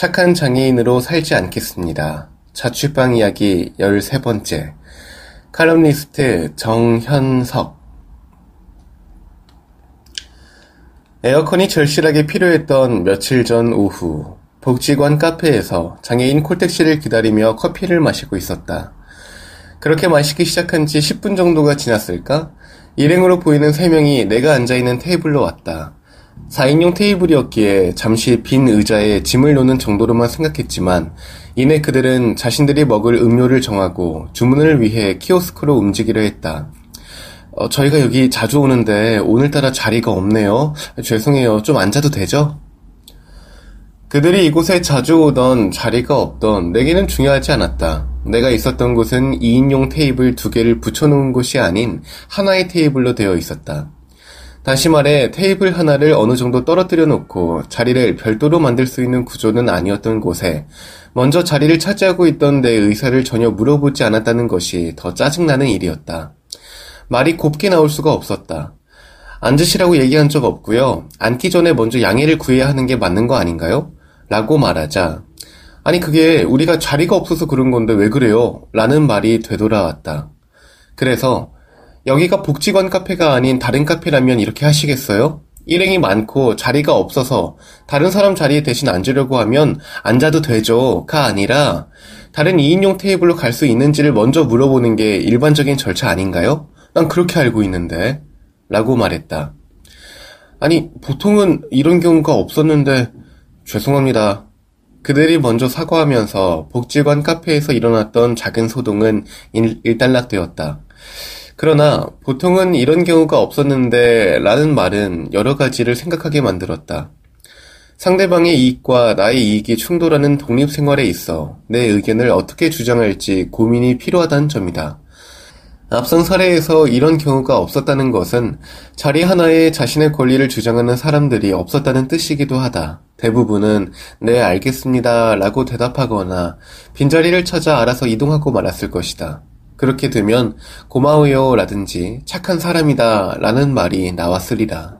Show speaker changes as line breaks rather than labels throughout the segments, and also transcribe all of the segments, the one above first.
착한 장애인으로 살지 않겠습니다. 자취방 이야기 13번째 칼럼니스트 정현석 에어컨이 절실하게 필요했던 며칠 전 오후 복지관 카페에서 장애인 콜택시를 기다리며 커피를 마시고 있었다. 그렇게 마시기 시작한 지 10분 정도가 지났을까? 일행으로 보이는 3명이 내가 앉아있는 테이블로 왔다. 4인용 테이블이었기에 잠시 빈 의자에 짐을 놓는 정도로만 생각했지만 이내 그들은 자신들이 먹을 음료를 정하고 주문을 위해 키오스크로 움직이려 했다. 어, 저희가 여기 자주 오는데 오늘따라 자리가 없네요. 죄송해요. 좀 앉아도 되죠? 그들이 이곳에 자주 오던 자리가 없던 내게는 중요하지 않았다. 내가 있었던 곳은 2인용 테이블 두 개를 붙여놓은 곳이 아닌 하나의 테이블로 되어 있었다. 다시 말해 테이블 하나를 어느 정도 떨어뜨려 놓고 자리를 별도로 만들 수 있는 구조는 아니었던 곳에 먼저 자리를 차지하고 있던 내 의사를 전혀 물어보지 않았다는 것이 더 짜증나는 일이었다. 말이 곱게 나올 수가 없었다. 앉으시라고 얘기한 적 없고요. 앉기 전에 먼저 양해를 구해야 하는 게 맞는 거 아닌가요? 라고 말하자 아니 그게 우리가 자리가 없어서 그런 건데 왜 그래요? 라는 말이 되돌아왔다. 그래서 여기가 복지관 카페가 아닌 다른 카페라면 이렇게 하시겠어요? 일행이 많고 자리가 없어서 다른 사람 자리에 대신 앉으려고 하면 앉아도 되죠.가 아니라 다른 2인용 테이블로 갈 수 있는지를 먼저 물어보는 게 일반적인 절차 아닌가요? 난 그렇게 알고 있는데. 라고 말했다. 아니, 보통은 이런 경우가 없었는데, 죄송합니다. 그들이 먼저 사과하면서 복지관 카페에서 일어났던 작은 소동은 일, 일단락되었다. 그러나 보통은 이런 경우가 없었는데 라는 말은 여러 가지를 생각하게 만들었다. 상대방의 이익과 나의 이익이 충돌하는 독립생활에 있어 내 의견을 어떻게 주장할지 고민이 필요하다는 점이다. 앞선 사례에서 이런 경우가 없었다는 것은 자리 하나에 자신의 권리를 주장하는 사람들이 없었다는 뜻이기도 하다. 대부분은 네 알겠습니다 라고 대답하거나 빈자리를 찾아 알아서 이동하고 말았을 것이다. 그렇게 되면 고마워요 라든지 착한 사람이다 라는 말이 나왔으리라.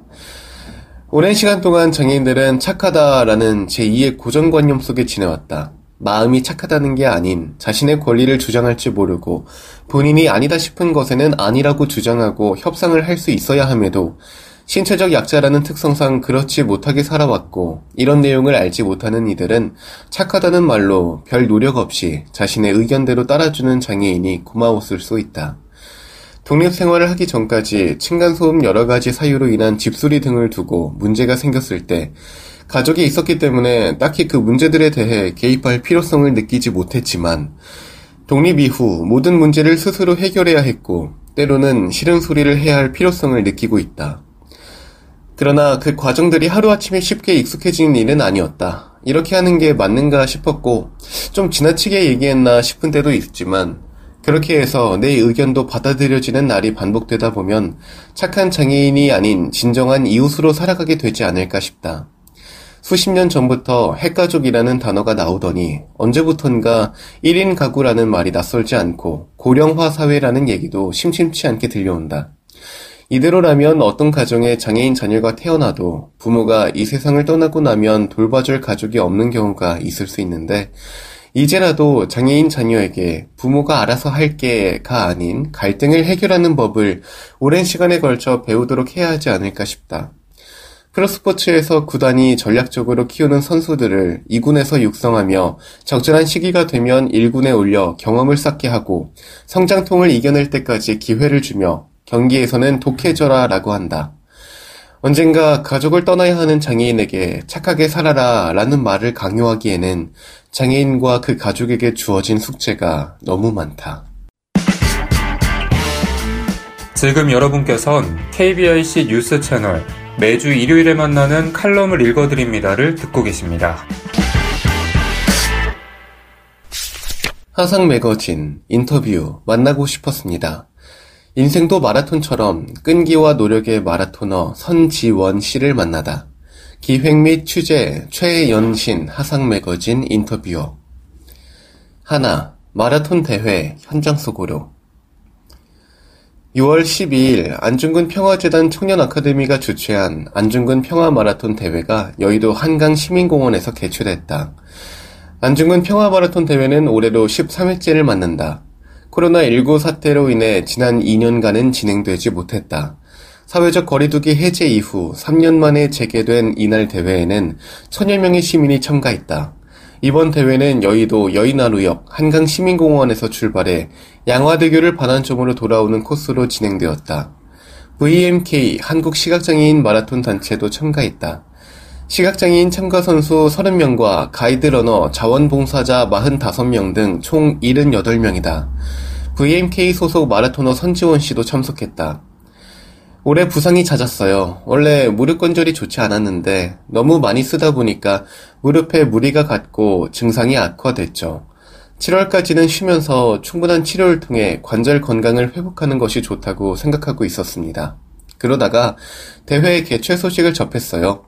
오랜 시간 동안 장애인들은 착하다 라는 제2의 고정관념 속에 지내왔다. 마음이 착하다는 게 아닌 자신의 권리를 주장할지 모르고 본인이 아니다 싶은 것에는 아니라고 주장하고 협상을 할 수 있어야 함에도 신체적 약자라는 특성상 그렇지 못하게 살아왔고 이런 내용을 알지 못하는 이들은 착하다는 말로 별 노력 없이 자신의 의견대로 따라주는 장애인이 고마웠을 수 있다. 독립 생활을 하기 전까지 층간소음 여러 가지 사유로 인한 집수리 등을 두고 문제가 생겼을 때 가족이 있었기 때문에 딱히 그 문제들에 대해 개입할 필요성을 느끼지 못했지만 독립 이후 모든 문제를 스스로 해결해야 했고 때로는 싫은 소리를 해야 할 필요성을 느끼고 있다. 그러나 그 과정들이 하루아침에 쉽게 익숙해지는 일은 아니었다. 이렇게 하는 게 맞는가 싶었고, 좀 지나치게 얘기했나 싶은 때도 있지만, 그렇게 해서 내 의견도 받아들여지는 날이 반복되다 보면 착한 장애인이 아닌 진정한 이웃으로 살아가게 되지 않을까 싶다. 수십 년 전부터 핵가족이라는 단어가 나오더니 언제부턴가 1인 가구라는 말이 낯설지 않고 고령화 사회라는 얘기도 심심치 않게 들려온다. 이대로라면 어떤 가정에 장애인 자녀가 태어나도 부모가 이 세상을 떠나고 나면 돌봐줄 가족이 없는 경우가 있을 수 있는데 이제라도 장애인 자녀에게 부모가 알아서 할게가 아닌 갈등을 해결하는 법을 오랜 시간에 걸쳐 배우도록 해야 하지 않을까 싶다. 프로스포츠에서 구단이 전략적으로 키우는 선수들을 2군에서 육성하며 적절한 시기가 되면 1군에 올려 경험을 쌓게 하고 성장통을 이겨낼 때까지 기회를 주며 경기에서는 독해져라 라고 한다. 언젠가 가족을 떠나야 하는 장애인에게 착하게 살아라 라는 말을 강요하기에는 장애인과 그 가족에게 주어진 숙제가 너무 많다.
지금 여러분께선 KBIC 뉴스 채널 매주 일요일에 만나는 칼럼을 읽어드립니다를 듣고 계십니다.
화상 매거진 인터뷰 만나고 싶었습니다. 인생도 마라톤처럼 끈기와 노력의 마라토너 선지원 씨를 만나다. 기획 및 취재 최연신 하상 매거진 인터뷰어. 하나, 마라톤 대회 현장 속으로. 6월 12일 안중근 평화재단 청년 아카데미가 주최한 안중근 평화 마라톤 대회가 여의도 한강 시민공원에서 개최됐다. 안중근 평화 마라톤 대회는 올해로 13회째를 맞는다. 코로나19 사태로 인해 지난 2년간은 진행되지 못했다. 사회적 거리두기 해제 이후 3년 만에 재개된 이날 대회에는 천여 명의 시민이 참가했다. 이번 대회는 여의도 여의나루역 한강시민공원에서 출발해 양화대교를 반환점으로 돌아오는 코스로 진행되었다. VMK 한국시각장애인 마라톤 단체도 참가했다. 시각장애인 참가 선수 30명과 가이드러너, 자원봉사자 45명 등 총 78명이다. VMK 소속 마라토너 선지원 씨도 참석했다. 올해 부상이 잦았어요. 원래 무릎 관절이 좋지 않았는데 너무 많이 쓰다 보니까 무릎에 무리가 갔고 증상이 악화됐죠. 7월까지는 쉬면서 충분한 치료를 통해 관절 건강을 회복하는 것이 좋다고 생각하고 있었습니다. 그러다가 대회 개최 소식을 접했어요.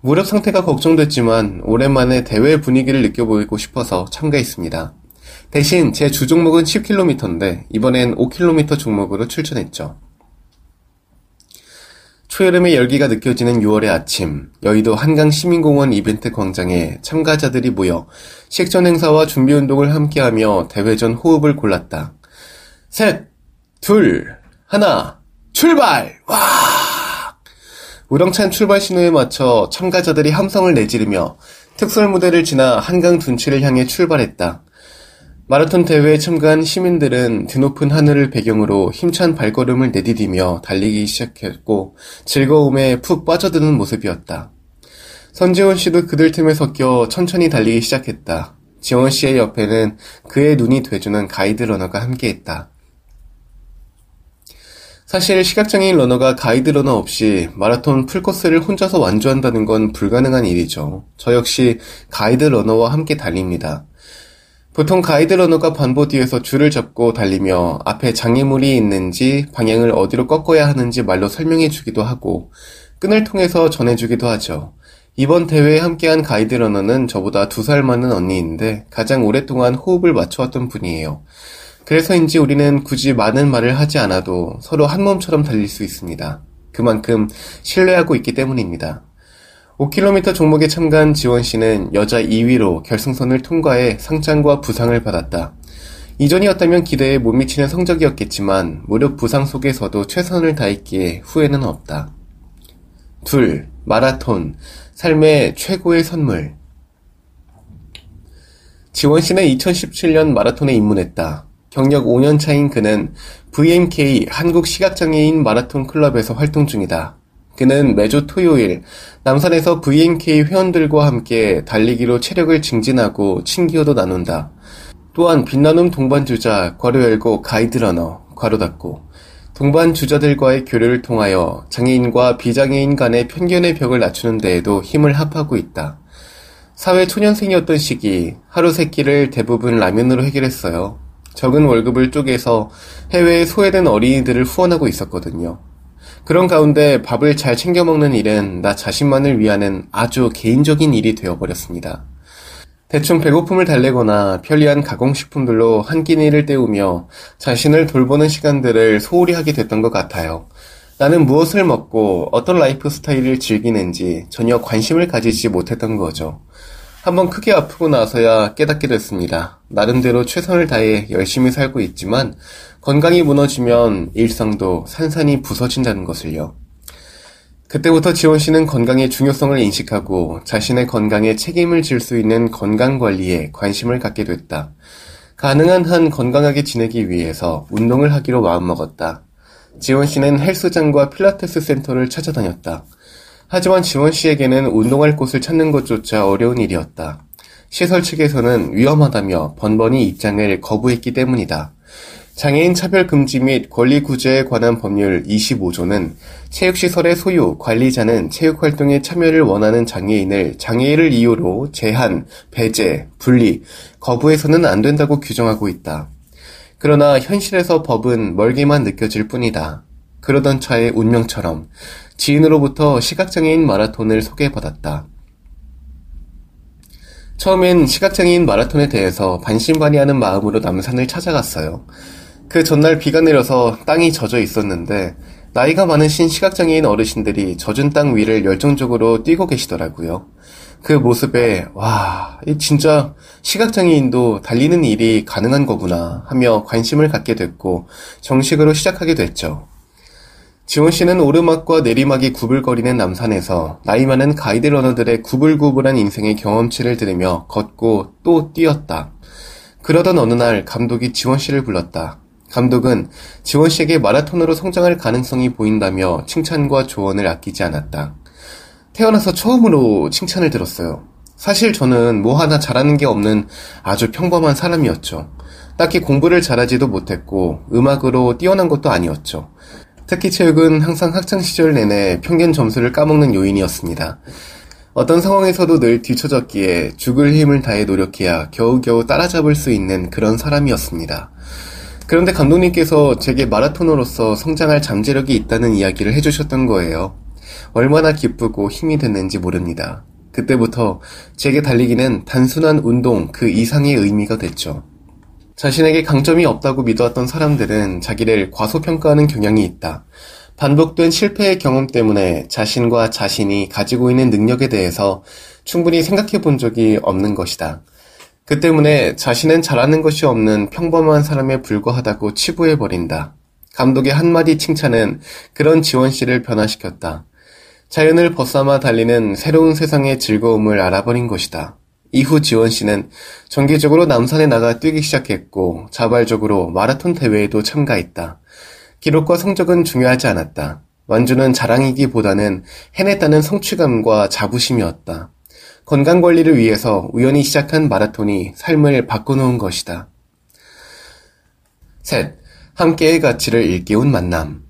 무릎 상태가 걱정됐지만 오랜만에 대회 분위기를 느껴보고 싶어서 참가했습니다. 대신 제 주 종목은 10km인데 이번엔 5km 종목으로 출전했죠. 초여름의 열기가 느껴지는 6월의 아침, 여의도 한강 시민공원 이벤트 광장에 참가자들이 모여 식전 행사와 준비 운동을 함께하며 대회 전 호흡을 골랐다. 셋, 둘, 하나, 출발! 와! 우렁찬 출발 신호에 맞춰 참가자들이 함성을 내지르며 특설 무대를 지나 한강 둔치를 향해 출발했다. 마라톤 대회에 참가한 시민들은 드높은 하늘을 배경으로 힘찬 발걸음을 내디디며 달리기 시작했고 즐거움에 푹 빠져드는 모습이었다. 선지원 씨도 그들 틈에 섞여 천천히 달리기 시작했다. 지원 씨의 옆에는 그의 눈이 돼주는 가이드 러너가 함께했다. 사실 시각장애인 러너가 가이드 러너 없이 마라톤 풀코스를 혼자서 완주한다는 건 불가능한 일이죠. 저 역시 가이드 러너와 함께 달립니다. 보통 가이드 러너가 반보 뒤에서 줄을 잡고 달리며 앞에 장애물이 있는지 방향을 어디로 꺾어야 하는지 말로 설명해 주기도 하고 끈을 통해서 전해주기도 하죠. 이번 대회에 함께한 가이드 러너는 저보다 두 살 많은 언니인데 가장 오랫동안 호흡을 맞춰왔던 분이에요. 그래서인지 우리는 굳이 많은 말을 하지 않아도 서로 한 몸처럼 달릴 수 있습니다. 그만큼 신뢰하고 있기 때문입니다. 5km 종목에 참가한 지원 씨는 여자 2위로 결승선을 통과해 상장과 부상을 받았다. 이전이었다면 기대에 못 미치는 성적이었겠지만 무릎 부상 속에서도 최선을 다했기에 후회는 없다. 둘, 마라톤, 삶의 최고의 선물. 지원 씨는 2017년 마라톤에 입문했다. 경력 5년 차인 그는 VMK 한국 시각장애인 마라톤 클럽에서 활동 중이다. 그는 매주 토요일 남산에서 VNK 회원들과 함께 달리기로 체력을 증진하고 친기어도 나눈다. 또한 빛나눔 동반주자 괄호 열고 가이드러너 괄호 닫고 동반 주자들과의 교류를 통하여 장애인과 비장애인 간의 편견의 벽을 낮추는 데에도 힘을 합하고 있다. 사회 초년생이었던 시기 하루 세 끼를 대부분 라면으로 해결했어요. 적은 월급을 쪼개서 해외에 소외된 어린이들을 후원하고 있었거든요. 그런 가운데 밥을 잘 챙겨 먹는 일은 나 자신만을 위하는 아주 개인적인 일이 되어버렸습니다. 대충 배고픔을 달래거나 편리한 가공식품들로 한 끼니를 때우며 자신을 돌보는 시간들을 소홀히 하게 됐던 것 같아요. 나는 무엇을 먹고 어떤 라이프 스타일을 즐기는지 전혀 관심을 가지지 못했던 거죠. 한번 크게 아프고 나서야 깨닫게 됐습니다. 나름대로 최선을 다해 열심히 살고 있지만 건강이 무너지면 일상도 산산이 부서진다는 것을요. 그때부터 지원 씨는 건강의 중요성을 인식하고 자신의 건강에 책임을 질 수 있는 건강 관리에 관심을 갖게 됐다. 가능한 한 건강하게 지내기 위해서 운동을 하기로 마음먹었다. 지원 씨는 헬스장과 필라테스 센터를 찾아다녔다. 하지만 지원 씨에게는 운동할 곳을 찾는 것조차 어려운 일이었다. 시설 측에서는 위험하다며 번번이 입장을 거부했기 때문이다. 장애인 차별 금지 및 권리 구제에 관한 법률 25조는 체육시설의 소유, 관리자는 체육활동에 참여를 원하는 장애인을 장애를 이유로 제한, 배제, 분리, 거부해서는 안 된다고 규정하고 있다. 그러나 현실에서 법은 멀게만 느껴질 뿐이다. 그러던 차의 운명처럼 지인으로부터 시각장애인 마라톤을 소개받았다. 처음엔 시각장애인 마라톤에 대해서 반신반의하는 마음으로 남산을 찾아갔어요. 그 전날 비가 내려서 땅이 젖어 있었는데 나이가 많으신 시각장애인 어르신들이 젖은 땅 위를 열정적으로 뛰고 계시더라고요. 그 모습에 와, 진짜 시각장애인도 달리는 일이 가능한 거구나 하며 관심을 갖게 됐고 정식으로 시작하게 됐죠. 지원 씨는 오르막과 내리막이 구불거리는 남산에서 나이 많은 가이드 러너들의 구불구불한 인생의 경험치를 들으며 걷고 또 뛰었다. 그러던 어느 날 감독이 지원 씨를 불렀다. 감독은 지원 씨에게 마라톤으로 성장할 가능성이 보인다며 칭찬과 조언을 아끼지 않았다. 태어나서 처음으로 칭찬을 들었어요. 사실 저는 뭐 하나 잘하는 게 없는 아주 평범한 사람이었죠. 딱히 공부를 잘하지도 못했고 음악으로 뛰어난 것도 아니었죠. 특히 체육은 항상 학창 시절 내내 평균 점수를 까먹는 요인이었습니다. 어떤 상황에서도 늘 뒤처졌기에 죽을 힘을 다해 노력해야 겨우겨우 따라잡을 수 있는 그런 사람이었습니다. 그런데 감독님께서 제게 마라토너로서 성장할 잠재력이 있다는 이야기를 해주셨던 거예요. 얼마나 기쁘고 힘이 됐는지 모릅니다. 그때부터 제게 달리기는 단순한 운동 그 이상의 의미가 됐죠. 자신에게 강점이 없다고 믿어왔던 사람들은 자기를 과소평가하는 경향이 있다. 반복된 실패의 경험 때문에 자신과 자신이 가지고 있는 능력에 대해서 충분히 생각해 본 적이 없는 것이다. 그 때문에 자신은 잘하는 것이 없는 평범한 사람에 불과하다고 치부해버린다. 감독의 한마디 칭찬은 그런 지원 씨를 변화시켰다. 자연을 벗삼아 달리는 새로운 세상의 즐거움을 알아버린 것이다. 이후 지원 씨는 정기적으로 남산에 나가 뛰기 시작했고 자발적으로 마라톤 대회에도 참가했다. 기록과 성적은 중요하지 않았다. 완주는 자랑이기보다는 해냈다는 성취감과 자부심이었다. 건강 관리를 위해서 우연히 시작한 마라톤이 삶을 바꿔놓은 것이다. 셋. 함께의 가치를 일깨운 만남.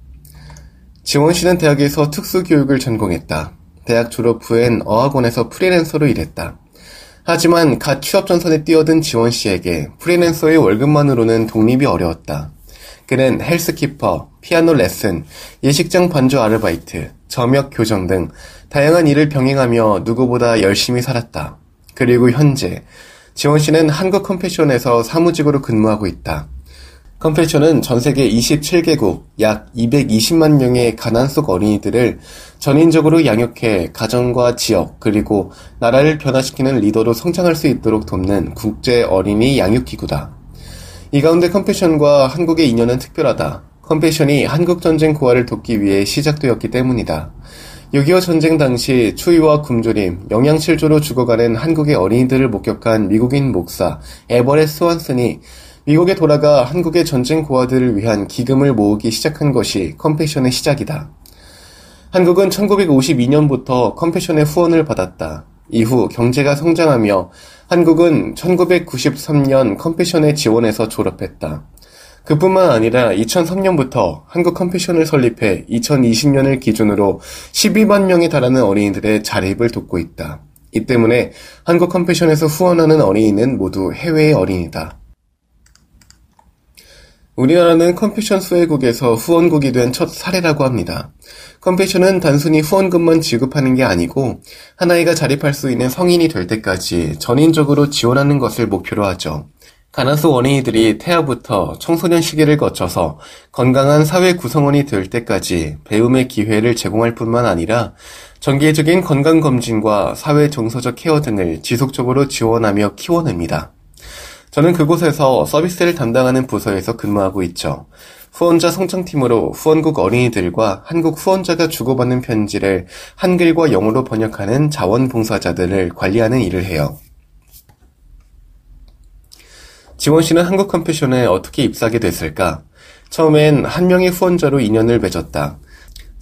지원 씨는 대학에서 특수교육을 전공했다. 대학 졸업 후엔 어학원에서 프리랜서로 일했다. 하지만 갓 취업 전선에 뛰어든 지원 씨에게 프리랜서의 월급만으로는 독립이 어려웠다. 그는 헬스키퍼, 피아노 레슨, 예식장 반주 아르바이트, 점역 교정 등 다양한 일을 병행하며 누구보다 열심히 살았다. 그리고 현재 지원 씨는 한국 컴패션에서 사무직으로 근무하고 있다. 컴패션은 전 세계 27개국 약 220만 명의 가난 속 어린이들을 전인적으로 양육해 가정과 지역 그리고 나라를 변화시키는 리더로 성장할 수 있도록 돕는 국제 어린이 양육기구다. 이 가운데 컴패션과 한국의 인연은 특별하다. 컴패션이 한국전쟁 고아를 돕기 위해 시작되었기 때문이다. 6.25 전쟁 당시 추위와 굶주림, 영양실조로 죽어가는 한국의 어린이들을 목격한 미국인 목사 에버렛 스완슨이 미국에 돌아가 한국의 전쟁 고아들을 위한 기금을 모으기 시작한 것이 컴패션의 시작이다. 한국은 1952년부터 컴패션의 후원을 받았다. 이후 경제가 성장하며 한국은 1993년 컴패션의 지원에서 졸업했다. 그뿐만 아니라 2003년부터 한국 컴패션을 설립해 2020년을 기준으로 12만 명에 달하는 어린이들의 자립을 돕고 있다. 이 때문에 한국 컴패션에서 후원하는 어린이는 모두 해외의 어린이다. 우리나라는 컴패션 수혜국에서 후원국이 된 첫 사례라고 합니다. 컴패션은 단순히 후원금만 지급하는 게 아니고 한 아이가 자립할 수 있는 성인이 될 때까지 전인적으로 지원하는 것을 목표로 하죠. 가나스 어린이들이 태아부터 청소년 시기를 거쳐서 건강한 사회 구성원이 될 때까지 배움의 기회를 제공할 뿐만 아니라 정기적인 건강검진과 사회 정서적 케어 등을 지속적으로 지원하며 키워냅니다. 저는 그곳에서 서비스를 담당하는 부서에서 근무하고 있죠. 후원자 성장팀으로 후원국 어린이들과 한국 후원자가 주고받는 편지를 한글과 영어로 번역하는 자원봉사자들을 관리하는 일을 해요. 지원 씨는 한국 컴패션에 어떻게 입사하게 됐을까? 처음엔 한 명의 후원자로 인연을 맺었다.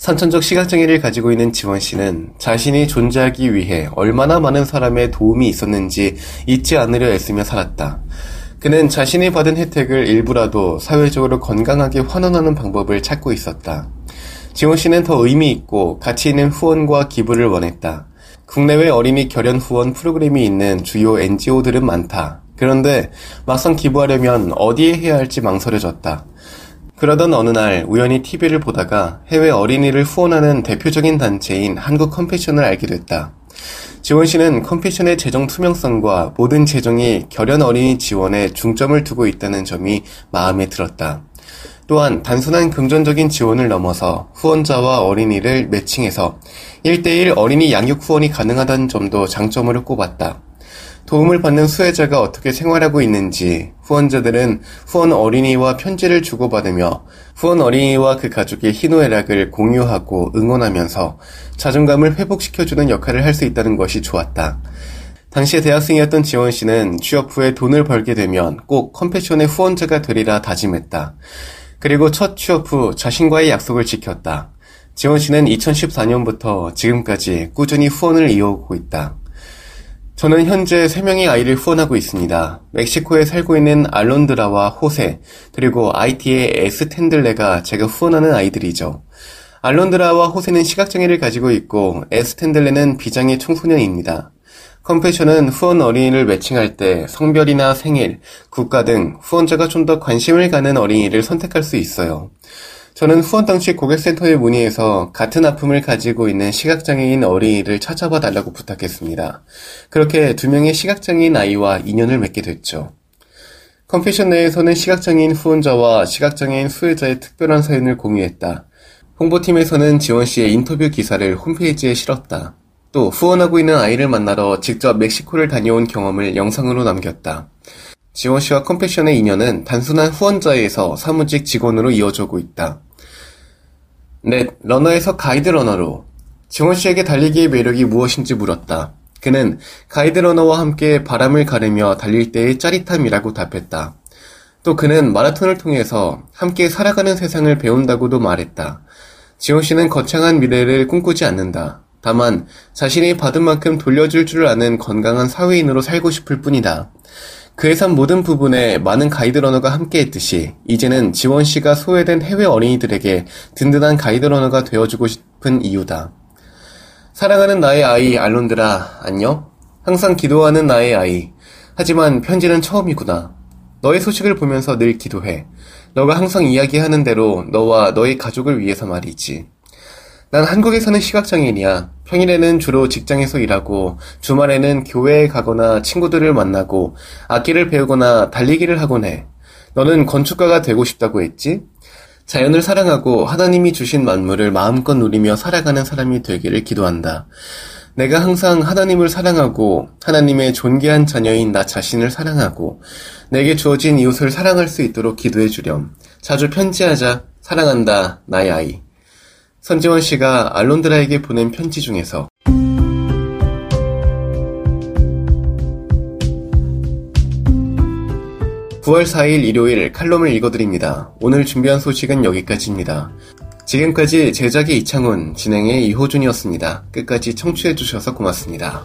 선천적 시각장애를 가지고 있는 지원 씨는 자신이 존재하기 위해 얼마나 많은 사람의 도움이 있었는지 잊지 않으려 애쓰며 살았다. 그는 자신이 받은 혜택을 일부라도 사회적으로 건강하게 환원하는 방법을 찾고 있었다. 지원 씨는 더 의미 있고 가치 있는 후원과 기부를 원했다. 국내외 어린이 결연 후원 프로그램이 있는 주요 NGO들은 많다. 그런데 막상 기부하려면 어디에 해야 할지 망설여졌다. 그러던 어느 날 우연히 TV를 보다가 해외 어린이를 후원하는 대표적인 단체인 한국 컴패션을 알게 됐다. 지원 씨는 컴패션의 재정 투명성과 모든 재정이 결연 어린이 지원에 중점을 두고 있다는 점이 마음에 들었다. 또한 단순한 금전적인 지원을 넘어서 후원자와 어린이를 매칭해서 1대1 어린이 양육 후원이 가능하다는 점도 장점으로 꼽았다. 도움을 받는 수혜자가 어떻게 생활하고 있는지 후원자들은 후원 어린이와 편지를 주고받으며 후원 어린이와 그 가족의 희노애락을 공유하고 응원하면서 자존감을 회복시켜주는 역할을 할 수 있다는 것이 좋았다. 당시에 대학생이었던 지원 씨는 취업 후에 돈을 벌게 되면 꼭 컴패션의 후원자가 되리라 다짐했다. 그리고 첫 취업 후 자신과의 약속을 지켰다. 지원 씨는 2014년부터 지금까지 꾸준히 후원을 이어오고 있다. 저는 현재 3명의 아이를 후원하고 있습니다. 멕시코에 살고 있는 알론드라와 호세, 그리고 IT의 에스텐들레가 제가 후원하는 아이들이죠. 알론드라와 호세는 시각장애를 가지고 있고 에스텐들레는 비장의 청소년입니다. 컴패션은 후원 어린이를 매칭할 때 성별이나 생일, 국가 등 후원자가 좀 더 관심을 가는 어린이를 선택할 수 있어요. 저는 후원 당시 고객센터에 문의해서 같은 아픔을 가지고 있는 시각장애인 어린이를 찾아봐 달라고 부탁했습니다. 그렇게 두 명의 시각장애인 아이와 인연을 맺게 됐죠. 컴패션 내에서는 시각장애인 후원자와 시각장애인 수혜자의 특별한 사연을 공유했다. 홍보팀에서는 지원 씨의 인터뷰 기사를 홈페이지에 실었다. 또 후원하고 있는 아이를 만나러 직접 멕시코를 다녀온 경험을 영상으로 남겼다. 지원 씨와 컴패션의 인연은 단순한 후원자에서 사무직 직원으로 이어지고 있다. 넷, 러너에서 가이드 러너로 지원 씨에게 달리기의 매력이 무엇인지 물었다. 그는 가이드 러너와 함께 바람을 가르며 달릴 때의 짜릿함이라고 답했다. 또 그는 마라톤을 통해서 함께 살아가는 세상을 배운다고도 말했다. 지원 씨는 거창한 미래를 꿈꾸지 않는다. 다만 자신이 받은 만큼 돌려줄 줄 아는 건강한 사회인으로 살고 싶을 뿐이다. 삶 모든 부분에 많은 가이드 러너가 함께했듯이 이제는 지원 씨가 소외된 해외 어린이들에게 든든한 가이드 러너가 되어주고 싶은 이유다. 사랑하는 나의 아이 알론드라 안녕? 항상 기도하는 나의 아이. 하지만 편지는 처음이구나. 너의 소식을 보면서 늘 기도해. 너가 항상 이야기하는 대로 너와 너의 가족을 위해서 말이지. 난 한국에 사는 시각장애인이야. 평일에는 주로 직장에서 일하고 주말에는 교회에 가거나 친구들을 만나고 악기를 배우거나 달리기를 하곤 해. 너는 건축가가 되고 싶다고 했지? 자연을 사랑하고 하나님이 주신 만물을 마음껏 누리며 살아가는 사람이 되기를 기도한다. 내가 항상 하나님을 사랑하고 하나님의 존귀한 자녀인 나 자신을 사랑하고 내게 주어진 이웃을 사랑할 수 있도록 기도해 주렴. 자주 편지하자. 사랑한다. 나의 아이. 선지원 씨가 알론드라에게 보낸 편지 중에서 9월 4일 일요일 칼럼을 읽어드립니다. 오늘 준비한 소식은 여기까지입니다. 지금까지 제작의 이창훈, 진행의 이호준이었습니다. 끝까지 청취해주셔서 고맙습니다.